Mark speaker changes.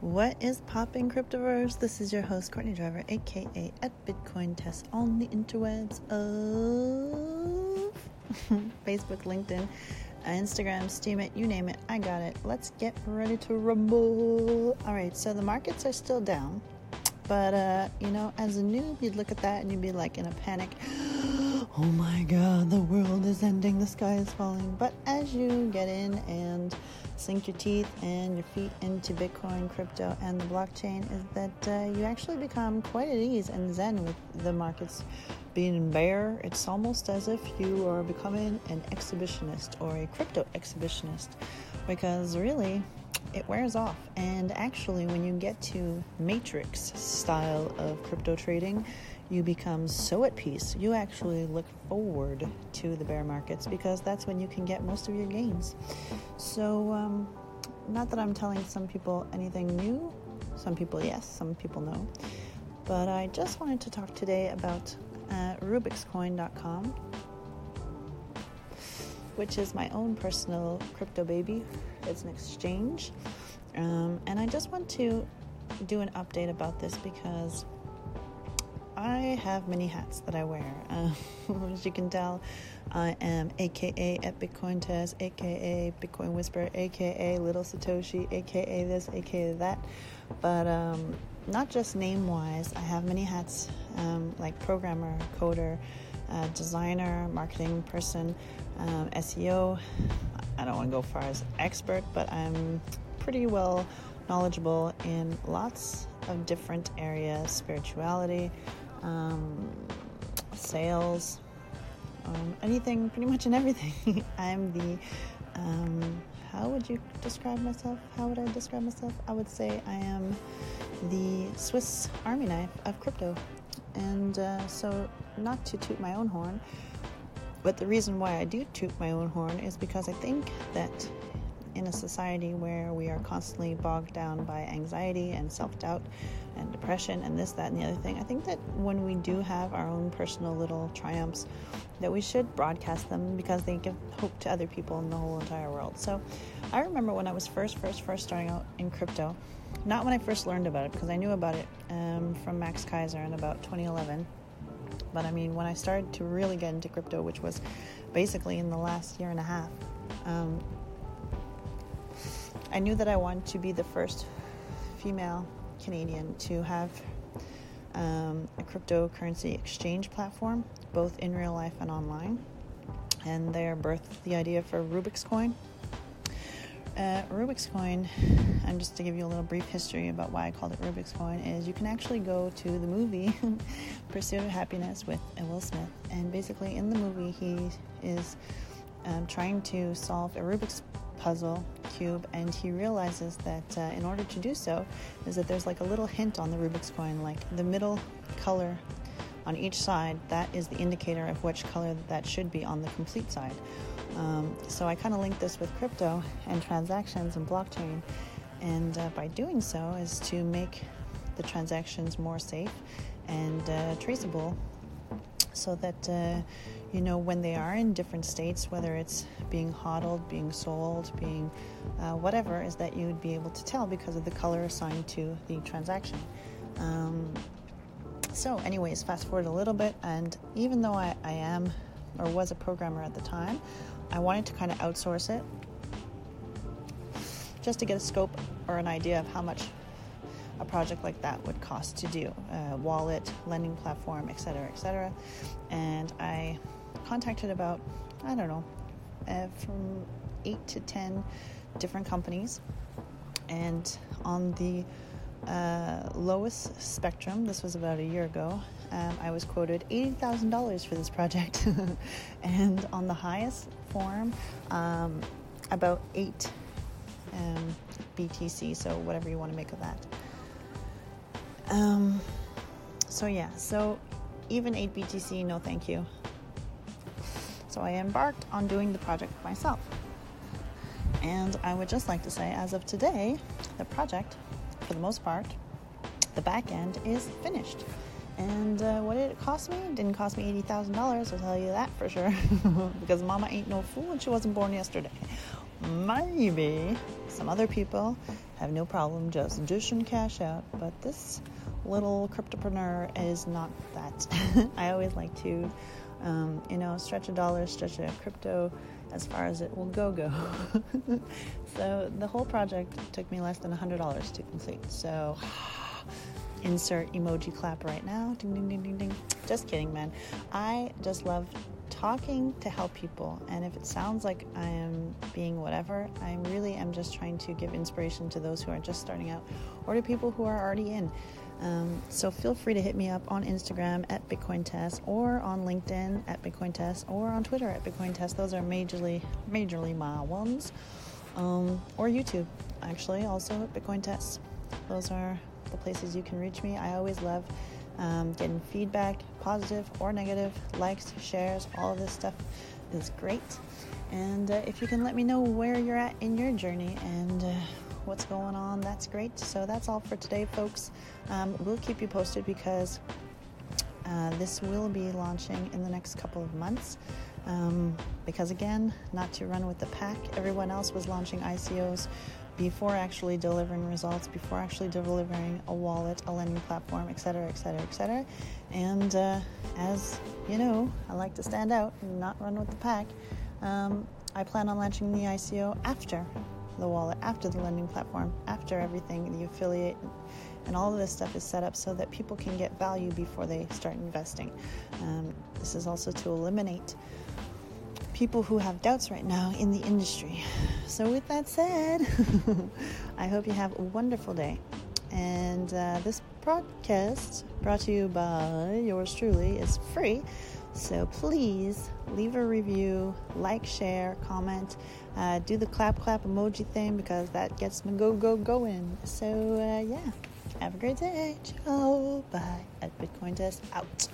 Speaker 1: What is popping, Cryptoverse? This is your host, Courtney Driver, aka at Bitcoin Tess on the interwebs of Facebook, LinkedIn, Instagram, Steemit, you name it, I got it. Let's get ready to rumble. All right, so the markets are still down, but uh, you know, as a noob, you'd look at that and you'd be like in a panic. Oh my god, the world is ending, the sky is falling. But as you get in and sink your teeth and your feet into Bitcoin, crypto, and the blockchain, is that uh, you actually become quite at ease and zen with the markets being bare. It's almost as if you are becoming an exhibitionist or a crypto exhibitionist because really it wears off. And actually, when you get to matrix style of crypto trading, you become so at peace. You actually look forward to the bear markets because that's when you can get most of your gains. So, um, not that I'm telling some people anything new. Some people, yes, some people, no. But I just wanted to talk today about uh, RubexCoin.com, which is my own personal crypto baby. It's an exchange. Um, and I just want to do an update about this because I have many hats that I wear. Uh, as you can tell, I am AKA at Bitcoin Tess, AKA Bitcoin Whisper, AKA Little Satoshi, AKA this, AKA that. But um, not just name wise, I have many hats um, like programmer, coder, uh, designer, marketing person, um, SEO. I don't want to go far as expert, but I'm pretty well knowledgeable in lots of different areas spirituality, um, sales, um, anything, pretty much in everything. I'm the, um, how would you describe myself? How would I describe myself? I would say I am the Swiss Army knife of crypto. And uh, so, not to toot my own horn, but the reason why I do toot my own horn is because I think that in a society where we are constantly bogged down by anxiety and self doubt and depression and this, that, and the other thing, I think that when we do have our own personal little triumphs, that we should broadcast them because they give hope to other people in the whole entire world. So I remember when I was first, first, first starting out in crypto, not when I first learned about it because I knew about it um, from Max Keiser in about 2011. But I mean, when I started to really get into crypto, which was basically in the last year and a half, um, I knew that I wanted to be the first female Canadian to have um, a cryptocurrency exchange platform, both in real life and online. And there birthed the idea for Rubik's Coin. Uh, Rubik's Coin, and just to give you a little brief history about why I called it Rubik's Coin, is you can actually go to the movie Pursuit of Happiness with Will Smith. And basically, in the movie, he is um, trying to solve a Rubik's puzzle cube and he realizes that uh, in order to do so is that there's like a little hint on the rubik's coin like the middle color on each side that is the indicator of which color that should be on the complete side. Um, so i kind of link this with crypto and transactions and blockchain and uh, by doing so is to make the transactions more safe and uh, traceable so that uh, you know when they are in different states whether it's being hodled being sold being uh, whatever is that you would be able to tell because of the color assigned to the transaction. Um, so anyways fast forward a little bit and even though I, I am or was a programmer at the time i wanted to kind of outsource it just to get a scope or an idea of how much project like that would cost to do a wallet lending platform etc etc and i contacted about i don't know uh, from 8 to 10 different companies. And on the uh, lowest spectrum this was about a year ago um, i was quoted $80000 for this project. And on the highest form um, about 8 um, btc so whatever you want to make of that um, so yeah, so even 8 BTC, no thank you. So I embarked on doing the project myself. And I would just like to say, as of today, the project, for the most part, the back end is finished. And uh, what did it cost me? It didn't cost me $80,000, I'll tell you that for sure. because mama ain't no fool and she wasn't born yesterday. Maybe some other people have no problem just dishing cash out. But this little cryptopreneur is not that. I always like to, um, you know, stretch a dollar, stretch a crypto as far as it will go go. so the whole project took me less than $100 to complete. So insert emoji clap right now. Ding, ding, ding, ding, ding. Just kidding, man. I just love talking to help people. And if it sounds like I am being whatever, I really am just trying to give inspiration to those who are just starting out or to people who are already in. Um, so feel free to hit me up on Instagram at Bitcoin Tess or on LinkedIn at Bitcoin Tess or on Twitter at Bitcoin Tess. Those are majorly, majorly my ones. Um, or YouTube, actually, also at Bitcoin Tess. Those are the places you can reach me. I always love um, getting feedback, positive or negative, likes, shares, all of this stuff is great. And uh, if you can let me know where you're at in your journey and uh, what's going on, that's great. So that's all for today, folks. Um, we'll keep you posted because uh, this will be launching in the next couple of months. Um, because again, not to run with the pack, everyone else was launching ICOs before actually delivering results, before actually delivering a wallet, a lending platform, etc., etc., etc. And uh, as you know, I like to stand out and not run with the pack. Um, I plan on launching the ICO after the wallet, after the lending platform, after everything, the affiliate, and all of this stuff is set up so that people can get value before they start investing. Um, this is also to eliminate people who have doubts right now in the industry. So, with that said, I hope you have a wonderful day. And uh, this podcast, brought to you by yours truly, is free. So please leave a review, like, share, comment, uh, do the clap clap emoji thing because that gets me go go going. So uh, yeah, have a great day. Ciao. Bye. At Bitcoin Tess out.